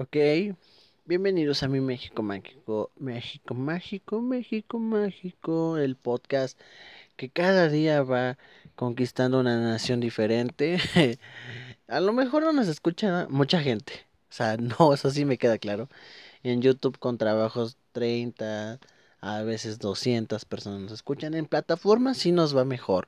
Ok, bienvenidos a mi México Mágico, México Mágico, México Mágico, el podcast que cada día va conquistando una nación diferente. a lo mejor no nos escucha mucha gente, o sea, no, eso sí me queda claro. En YouTube con trabajos 30, a veces 200 personas nos escuchan. En plataformas sí nos va mejor,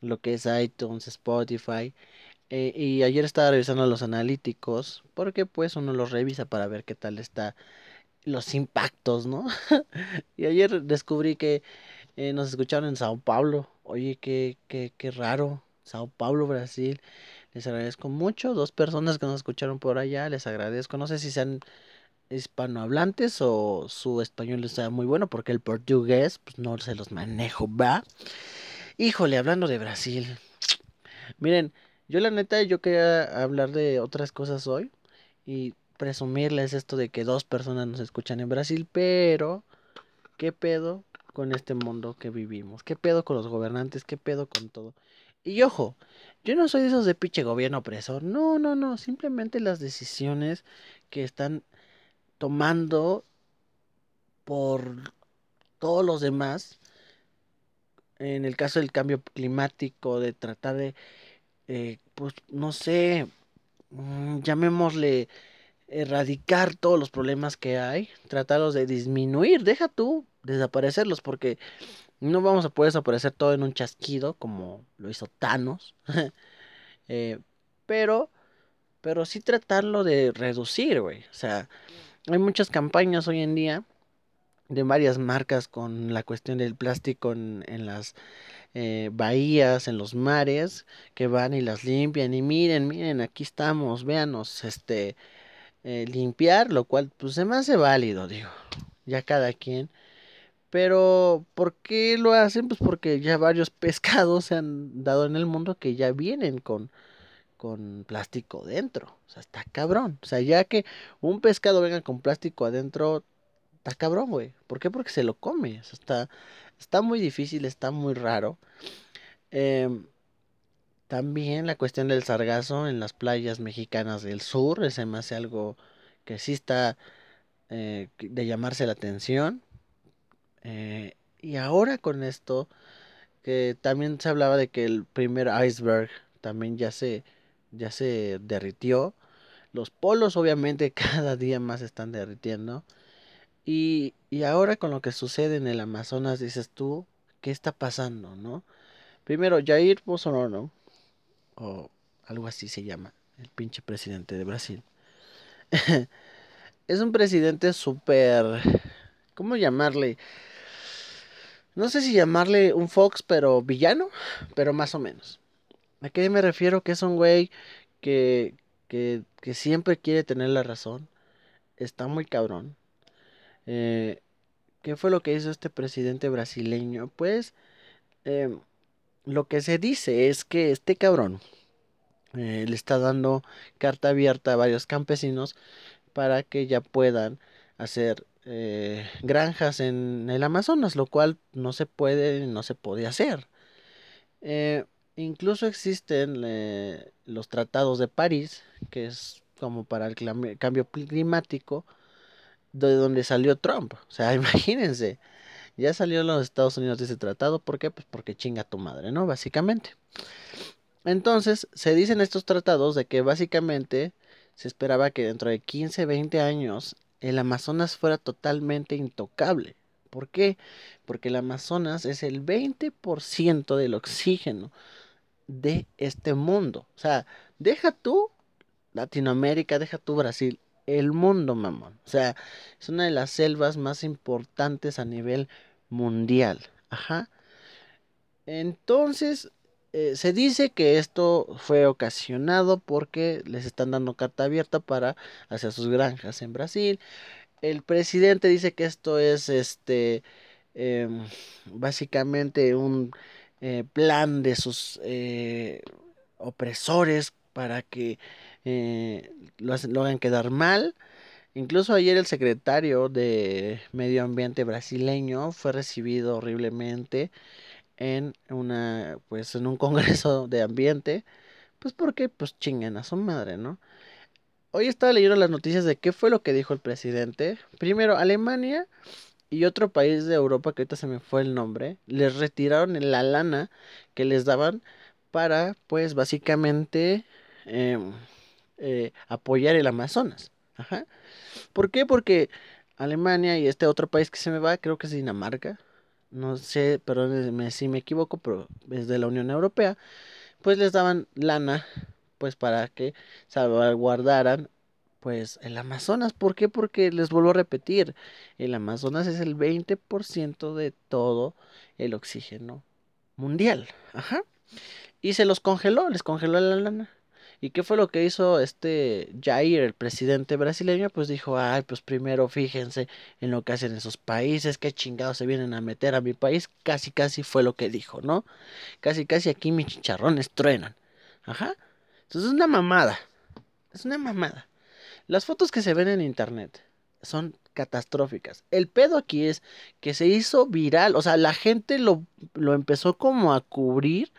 lo que es iTunes, Spotify. Eh, y ayer estaba revisando los analíticos, porque pues uno los revisa para ver qué tal está los impactos, ¿no? y ayer descubrí que eh, nos escucharon en Sao Paulo. Oye, qué, qué, qué raro. Sao Paulo, Brasil. Les agradezco mucho. Dos personas que nos escucharon por allá, les agradezco. No sé si sean hispanohablantes o su español está muy bueno, porque el portugués, pues no se los manejo, ¿va? Híjole, hablando de Brasil. Miren, yo la neta, yo quería hablar de otras cosas hoy y presumirles esto de que dos personas nos escuchan en Brasil, pero ¿qué pedo con este mundo que vivimos? ¿Qué pedo con los gobernantes? ¿Qué pedo con todo? Y ojo, yo no soy de esos de pinche gobierno opresor, no, no, no, simplemente las decisiones que están tomando por todos los demás, en el caso del cambio climático, de tratar de eh, pues no sé, mm, llamémosle erradicar todos los problemas que hay, tratarlos de disminuir, deja tú desaparecerlos, porque no vamos a poder desaparecer todo en un chasquido como lo hizo Thanos, eh, pero, pero sí tratarlo de reducir, güey, o sea, hay muchas campañas hoy en día de varias marcas con la cuestión del plástico en, en las eh, bahías, en los mares, que van y las limpian y miren, miren, aquí estamos, véanos, este, eh, limpiar, lo cual pues se me hace válido, digo, ya cada quien. Pero, ¿por qué lo hacen? Pues porque ya varios pescados se han dado en el mundo que ya vienen con, con plástico dentro. O sea, está cabrón. O sea, ya que un pescado venga con plástico adentro, está cabrón, güey. ¿Por qué? Porque se lo come. O sea, está, está muy difícil, está muy raro. Em, también la cuestión del sargazo en las playas mexicanas del sur, ese me hace algo que sí está eh, de llamarse la atención. Eh, y ahora con esto, que también se hablaba de que el primer iceberg también ya se, ya se derritió. Los polos obviamente cada día más están derritiendo. Y, y ahora con lo que sucede en el Amazonas, dices tú, ¿qué está pasando, no? Primero, Jair Bolsonaro, o algo así se llama, el pinche presidente de Brasil. es un presidente súper... ¿Cómo llamarle? No sé si llamarle un Fox, pero villano, pero más o menos. ¿A qué me refiero? Que es un güey que, que, que siempre quiere tener la razón. Está muy cabrón. Eh, ¿Qué fue lo que hizo este presidente brasileño? Pues em, lo que se dice es que este cabrón eh, le está dando carta abierta a varios campesinos para que ya puedan hacer eh, granjas en el Amazonas, lo cual no se puede, no se puede hacer. incluso existen los tratados de París, que es como para el cambio climático, de donde salió Trump. O sea, imagínense. Ya salió los Estados Unidos de ese tratado. ¿Por qué? Pues porque chinga tu madre, ¿no? Básicamente. Entonces, se dicen estos tratados de que básicamente se esperaba que dentro de 15, 20 años el Amazonas fuera totalmente intocable. ¿Por qué? Porque el Amazonas es el 20% del oxígeno de este mundo. O sea, deja tú Latinoamérica, deja tú Brasil el mundo, mamón. O sea, es una de las selvas más importantes a nivel mundial. Ajá. Entonces, eh, se dice que esto fue ocasionado porque les están dando carta abierta para hacer sus granjas en Brasil. El presidente dice que esto es este em, básicamente un eh, plan de sus eh, opresores para que eh, lo, hagan quedar mal. Incluso ayer el secretario de Medio Ambiente brasileño fue recibido horriblemente en una pues en un congreso de ambiente, pues porque pues chingan a su madre, ¿no? hoy estaba leyendo las noticias de qué fue lo que dijo el presidente. Primero, Alemania y otro país de Europa que ahorita se me fue el nombre, les retiraron la lana que les daban para, pues, básicamente em, eh, apoyar el Amazonas. ¿Por qué? Porque Alemania y este otro país que se me va, creo que es Dinamarca, no sé, perdónenme si me equivoco, pero es de la Unión Europea, pues les daban lana, pues para que salvaguardaran pues el Amazonas. ¿Por qué? Porque les vuelvo a repetir, el Amazonas es el 20% de todo el oxígeno mundial. Ajá. Y se los congeló, les congeló la lana. ¿Y qué fue lo que hizo este Jair, el presidente brasileño? Pues dijo, ay, pues primero fíjense en lo que hacen esos países, qué chingados se vienen a meter a mi país. Casi, casi fue lo que dijo, ¿no? Casi, casi aquí mis chicharrones truenan. Ajá. Entonces es una mamada. Es una mamada. Las fotos que se ven en internet son catastróficas. El pedo aquí es que se hizo viral, o sea, la gente lo, lo empezó como a cubrir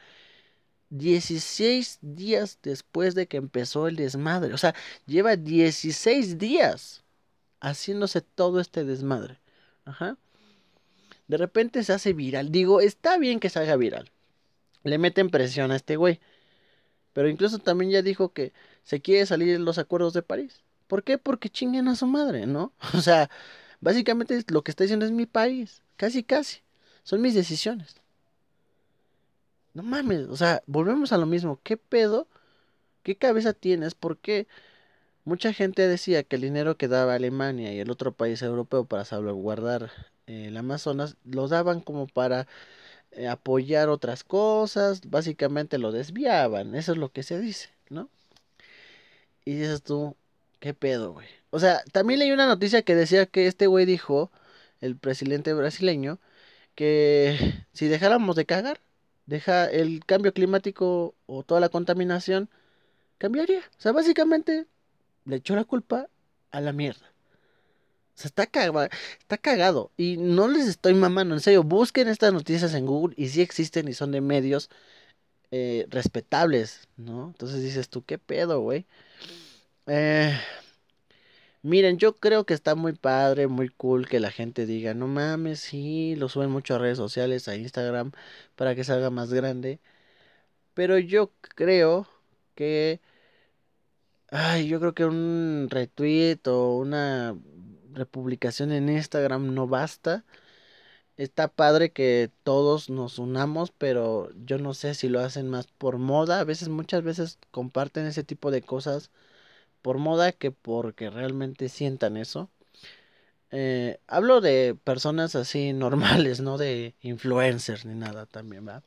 16 días después de que empezó el desmadre. O sea, lleva 16 días haciéndose todo este desmadre. Ajá. De repente se hace viral. Digo, está bien que se haga viral. Le meten presión a este güey. Pero incluso también ya dijo que se quiere salir en los acuerdos de París. ¿Por qué? Porque chinguen a su madre, ¿no? O sea, básicamente lo que está diciendo es mi país. Casi, casi. Son mis decisiones. No mames, o sea, volvemos a lo mismo. ¿Qué pedo? ¿Qué cabeza tienes? Porque mucha gente decía que el dinero que daba Alemania y el otro país europeo para salvaguardar eh, el Amazonas lo daban como para eh, apoyar otras cosas, básicamente lo desviaban, eso es lo que se dice, ¿no? Y dices tú, ¿qué pedo, güey? O sea, también leí una noticia que decía que este güey dijo, el presidente brasileño, que si dejáramos de cagar, deja el cambio climático o toda la contaminación, cambiaría. O sea, básicamente le echó la culpa a la mierda. O sea, está, cagado, está cagado. Y no les estoy mamando, en serio. Busquen estas noticias en Google y sí existen y son de medios eh, respetables, ¿no? Entonces dices tú, ¿qué pedo, güey? Eh, Miren, yo creo que está muy padre, muy cool que la gente diga, no mames, sí, lo suben mucho a redes sociales, a Instagram, para que salga más grande. Pero yo creo que... Ay, yo creo que un retweet o una republicación en Instagram no basta. Está padre que todos nos unamos, pero yo no sé si lo hacen más por moda. A veces, muchas veces comparten ese tipo de cosas por moda que porque realmente sientan eso. Eh, hablo de personas así normales, no de influencers ni nada también, ¿va?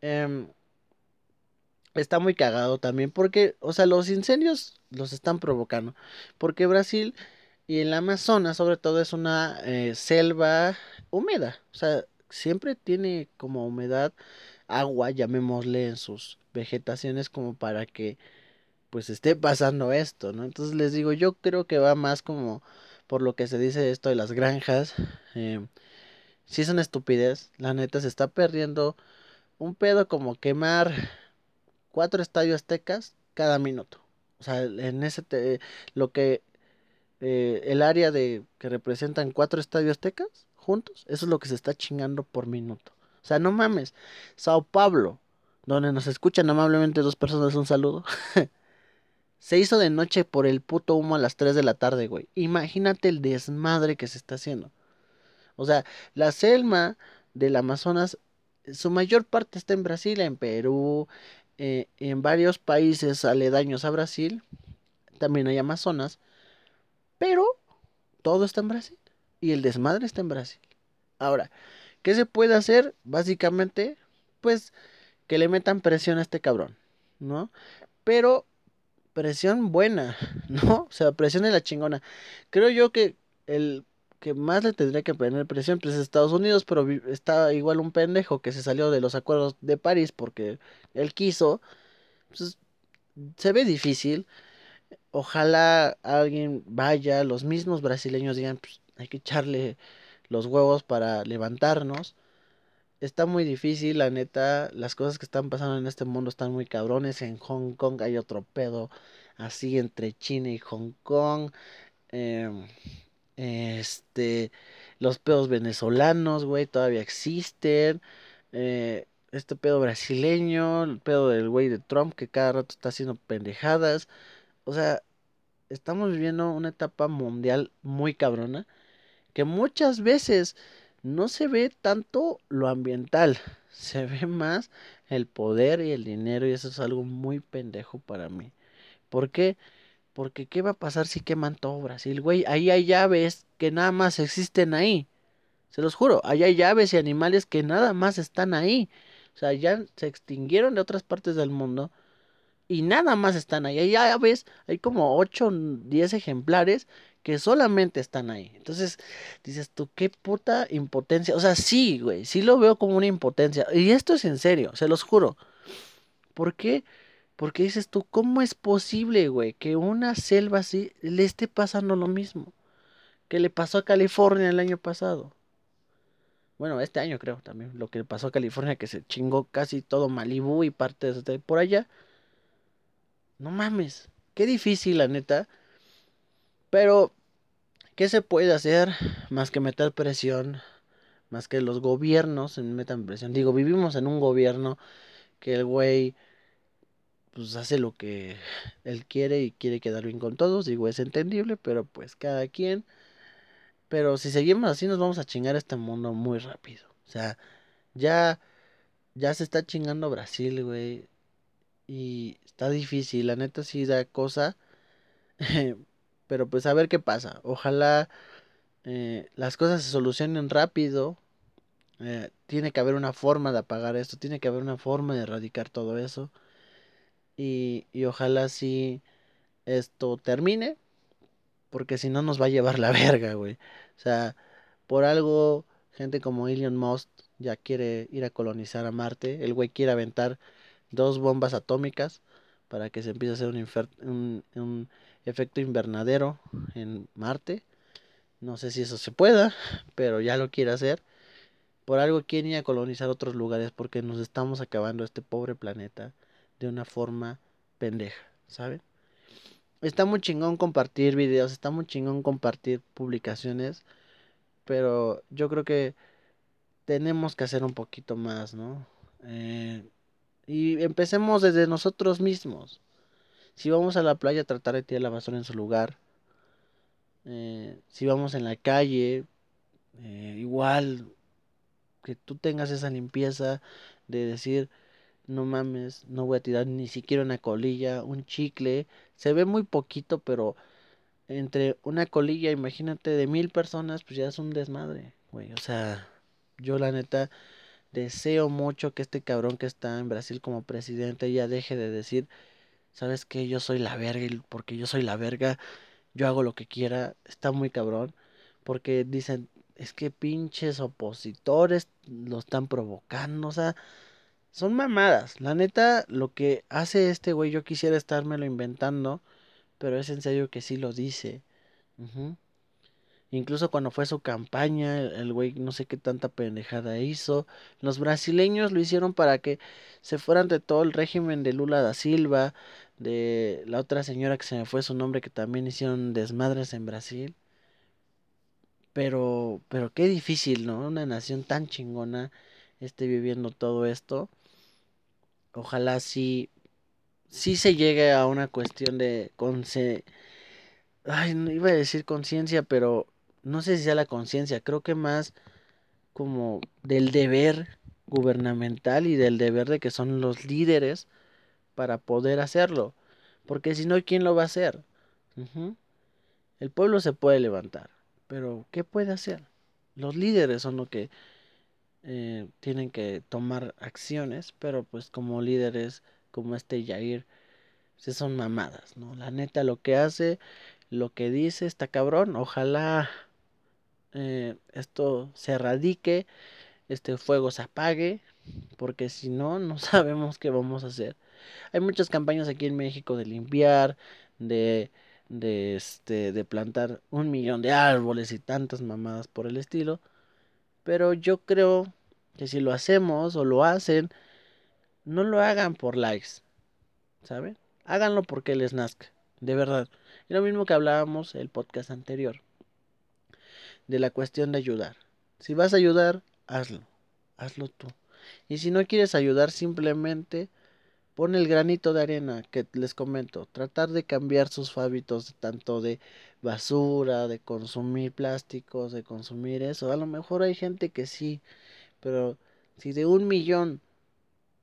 Em, está muy cagado también porque, o sea, los incendios los están provocando. Porque Brasil y el Amazonas sobre todo es una eh, selva húmeda. O sea, siempre tiene como humedad, agua, llamémosle en sus vegetaciones como para que pues esté pasando esto, ¿no? Entonces les digo, yo creo que va más como por lo que se dice esto de las granjas. Eh, si es una estupidez, la neta se está perdiendo un pedo como quemar cuatro estadios aztecas cada minuto. O sea, en ese lo que eh, el área de que representan cuatro estadios aztecas juntos, eso es lo que se está chingando por minuto. O sea, no mames. Sao Paulo, donde nos escuchan amablemente dos personas, un saludo. Se hizo de noche por el puto humo a las 3 de la tarde, güey. Imagínate el desmadre que se está haciendo. O sea, la selva del Amazonas, su mayor parte está en Brasil, en Perú, eh, en varios países aledaños a Brasil. También hay Amazonas. Pero todo está en Brasil. Y el desmadre está en Brasil. Ahora, ¿qué se puede hacer? Básicamente, pues que le metan presión a este cabrón, ¿no? Pero presión buena, ¿no? O sea, presión de la chingona. Creo yo que el que más le tendría que poner presión pues es Estados Unidos, pero está igual un pendejo que se salió de los acuerdos de París porque él quiso. Pues, se ve difícil. Ojalá alguien vaya, los mismos brasileños digan, pues hay que echarle los huevos para levantarnos está muy difícil, la neta. Las cosas que están pasando en este mundo están muy cabrones. En Hong Kong hay otro pedo. así entre China y Hong Kong. Em, este, los pedos venezolanos, güey, todavía existen. Eh, este pedo brasileño, el pedo del güey de Trump que cada rato está haciendo pendejadas. O sea, estamos viviendo una etapa mundial muy cabrona que muchas veces no se ve tanto lo ambiental, se ve más el poder y el dinero y eso es algo muy pendejo para mí. ¿Por qué? Porque ¿qué va a pasar si queman todo Brasil, güey? Ahí hay llaves que nada más existen ahí. Se los juro, ahí hay llaves y animales que nada más están ahí. O sea, ya se extinguieron de otras partes del mundo y nada más están ahí. Hay llaves, hay como 8 o 10 ejemplares que solamente están ahí. Entonces, dices tú, qué puta impotencia. O sea, sí, güey, sí lo veo como una impotencia. Y esto es en serio, se los juro. ¿Por qué? Porque dices tú, ¿cómo es posible, güey, que una selva así le esté pasando lo mismo que le pasó a California el año pasado? Bueno, este año creo también. Lo que le pasó a California, que se chingó casi todo Malibu y partes de por allá. No mames. Qué difícil, la neta. Pero ¿Qué se puede hacer más que meter presión? Más que los gobiernos metan presión. Digo, vivimos en un gobierno que el güey pues hace lo que él quiere y quiere quedar bien con todos. Digo, es entendible, pero pues cada quien. Pero si seguimos así nos vamos a chingar este mundo muy rápido. O sea, ya ya se está chingando Brasil, güey. Y está difícil, la neta sí da cosa. Pero pues a ver qué pasa. Ojalá eh, las cosas se solucionen rápido. Eh, tiene que haber una forma de apagar esto. Tiene que haber una forma de erradicar todo eso. Y, y ojalá si esto termine. Porque si no nos va a llevar la verga, güey. O sea, por algo, gente como Elon Musk ya quiere ir a colonizar a Marte. El güey quiere aventar dos bombas atómicas para que se empiece a hacer un, un efecto invernadero en Marte. No sé si eso se pueda, pero ya lo quiere hacer. Por algo quiere ir a colonizar otros lugares porque nos estamos acabando este pobre planeta de una forma pendeja, ¿saben? Está muy chingón compartir videos, está muy chingón compartir publicaciones, pero yo creo que tenemos que hacer un poquito más, ¿no? Eh, y empecemos desde nosotros mismos. Si vamos a la playa, tratar de tirar la basura en su lugar. Eh, si vamos en la calle, eh, igual que tú tengas esa limpieza de decir, no mames, no voy a tirar ni siquiera una colilla, un chicle. Se ve muy poquito, pero entre una colilla, imagínate, de mil personas, pues ya es un desmadre, güey. O sea, yo la neta deseo mucho que este cabrón que está en Brasil como presidente ya deje de decir ¿sabes qué? Yo soy la verga y porque yo soy la verga, yo hago lo que quiera, está muy cabrón, porque dicen, es que pinches opositores lo están provocando, o sea, son mamadas. La neta, lo que hace este güey, yo quisiera estármelo inventando, pero es en serio que sí lo dice. Incluso cuando fue su campaña, el güey no sé qué tanta pendejada hizo. Los brasileños lo hicieron para que se fueran de todo el régimen de Lula da Silva, de la otra señora que se me fue su nombre, que también hicieron desmadres en Brasil. Pero, pero qué difícil, ¿no? Una nación tan chingona esté viviendo todo esto. Ojalá sí, sí se llegue a una cuestión de... Conce... Ay, no iba a decir conciencia, pero no sé si sea la conciencia, creo que más como del deber gubernamental y del deber de que son los líderes para poder hacerlo. Porque si no, ¿quién lo va a hacer? El pueblo se puede levantar, pero ¿qué puede hacer? Los líderes son los que eh, tienen que tomar acciones, pero pues como líderes como este Jair, se son mamadas, ¿no? La neta lo que hace, lo que dice está cabrón, ojalá eh, esto se erradique, este fuego se apague, porque si no, no sabemos qué vamos a hacer. Hay muchas campañas aquí en México de limpiar, de, de, este, de plantar un millón de árboles y tantas mamadas por el estilo. Pero yo creo que si lo hacemos o lo hacen, no lo hagan por likes, ¿saben? Háganlo porque les nazca. De verdad. Y lo mismo que hablábamos el podcast anterior. De la cuestión de ayudar. Si vas a ayudar, hazlo. Hazlo tú. Y si no quieres ayudar, simplemente pon el granito de arena que les comento. Tratar de cambiar sus hábitos tanto de basura, de consumir plásticos, de consumir eso. A lo mejor hay gente que sí, pero si de un millón,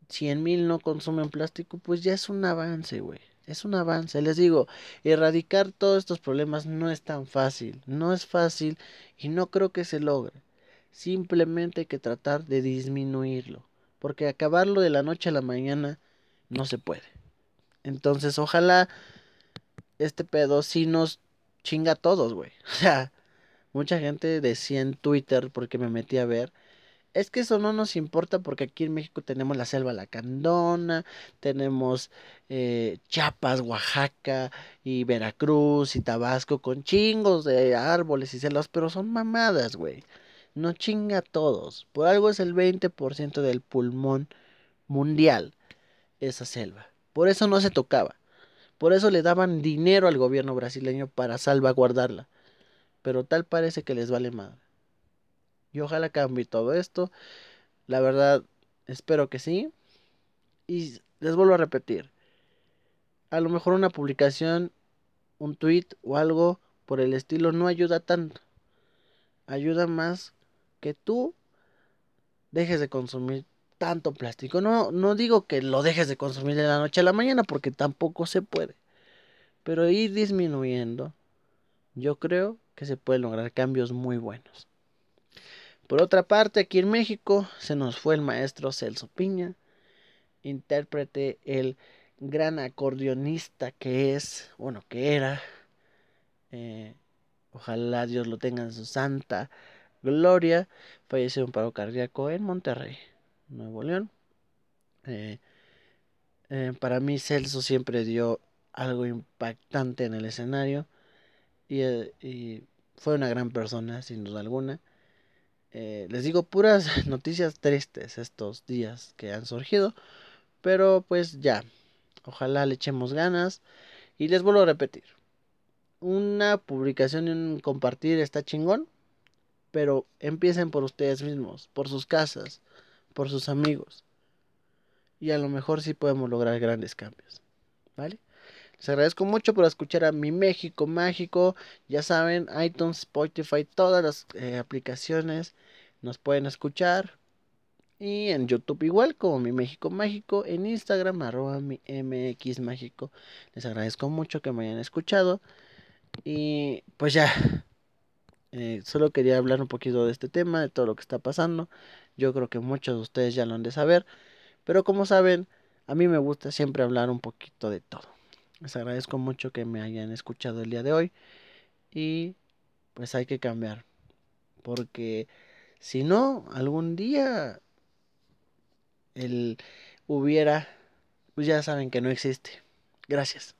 cien mil no consumen plástico, pues ya es un avance, güey. Es un avance. Les digo, erradicar todos estos problemas no es tan fácil. No es fácil y no creo que se logre. Simplemente hay que tratar de disminuirlo. Porque acabarlo de la noche a la mañana no se puede. Entonces, ojalá este pedo sí nos chinga a todos, güey. O sea, mucha gente decía en Twitter, porque me metí a ver, es que eso no nos importa porque aquí en México tenemos la selva lacandona, tenemos eh, Chiapas, Oaxaca y Veracruz y Tabasco con chingos de árboles y selvas, pero son mamadas, güey. No chinga a todos. Por algo es el 20% del pulmón mundial esa selva. Por eso no se tocaba. Por eso le daban dinero al gobierno brasileño para salvaguardarla. Pero tal parece que les vale madre. Y ojalá cambie todo esto. La verdad, espero que sí. Y les vuelvo a repetir. A lo mejor una publicación, un tweet o algo por el estilo no ayuda tanto. Ayuda más que tú dejes de consumir tanto plástico. No, no digo que lo dejes de consumir de la noche a la mañana porque tampoco se puede. Pero ir disminuyendo, yo creo que se pueden lograr cambios muy buenos. Por otra parte, aquí en México se nos fue el maestro Celso Piña, intérprete, el gran acordeonista que es, bueno, que era. Eh, ojalá Dios lo tenga en su santa gloria. Falleció en un paro cardíaco en Monterrey. Nuevo León. Eh, eh, para mí Celso siempre dio algo impactante en el escenario y, fue una gran persona, sin duda alguna. Les digo puras noticias tristes estos días que han surgido, pero pues ya, ojalá le echemos ganas y les vuelvo a repetir. Una publicación y un compartir está chingón, pero empiecen por ustedes mismos, por sus casas por sus amigos. Y a lo mejor sí podemos lograr grandes cambios. ¿Vale? Les agradezco mucho por escuchar a mi México Mágico. Ya saben, iTunes, Spotify, todas las eh, aplicaciones nos pueden escuchar. Y en YouTube igual como mi México Mágico. En Instagram arroba mi MX Mágico. Les agradezco mucho que me hayan escuchado. Y pues ya. Eh, solo quería hablar un poquito de este tema, de todo lo que está pasando. Yo creo que muchos de ustedes ya lo han de saber. Pero como saben, a mí me gusta siempre hablar un poquito de todo. Les agradezco mucho que me hayan escuchado el día de hoy. Y pues hay que cambiar. Porque si no, algún día el hubiera, pues ya saben que no existe. Gracias.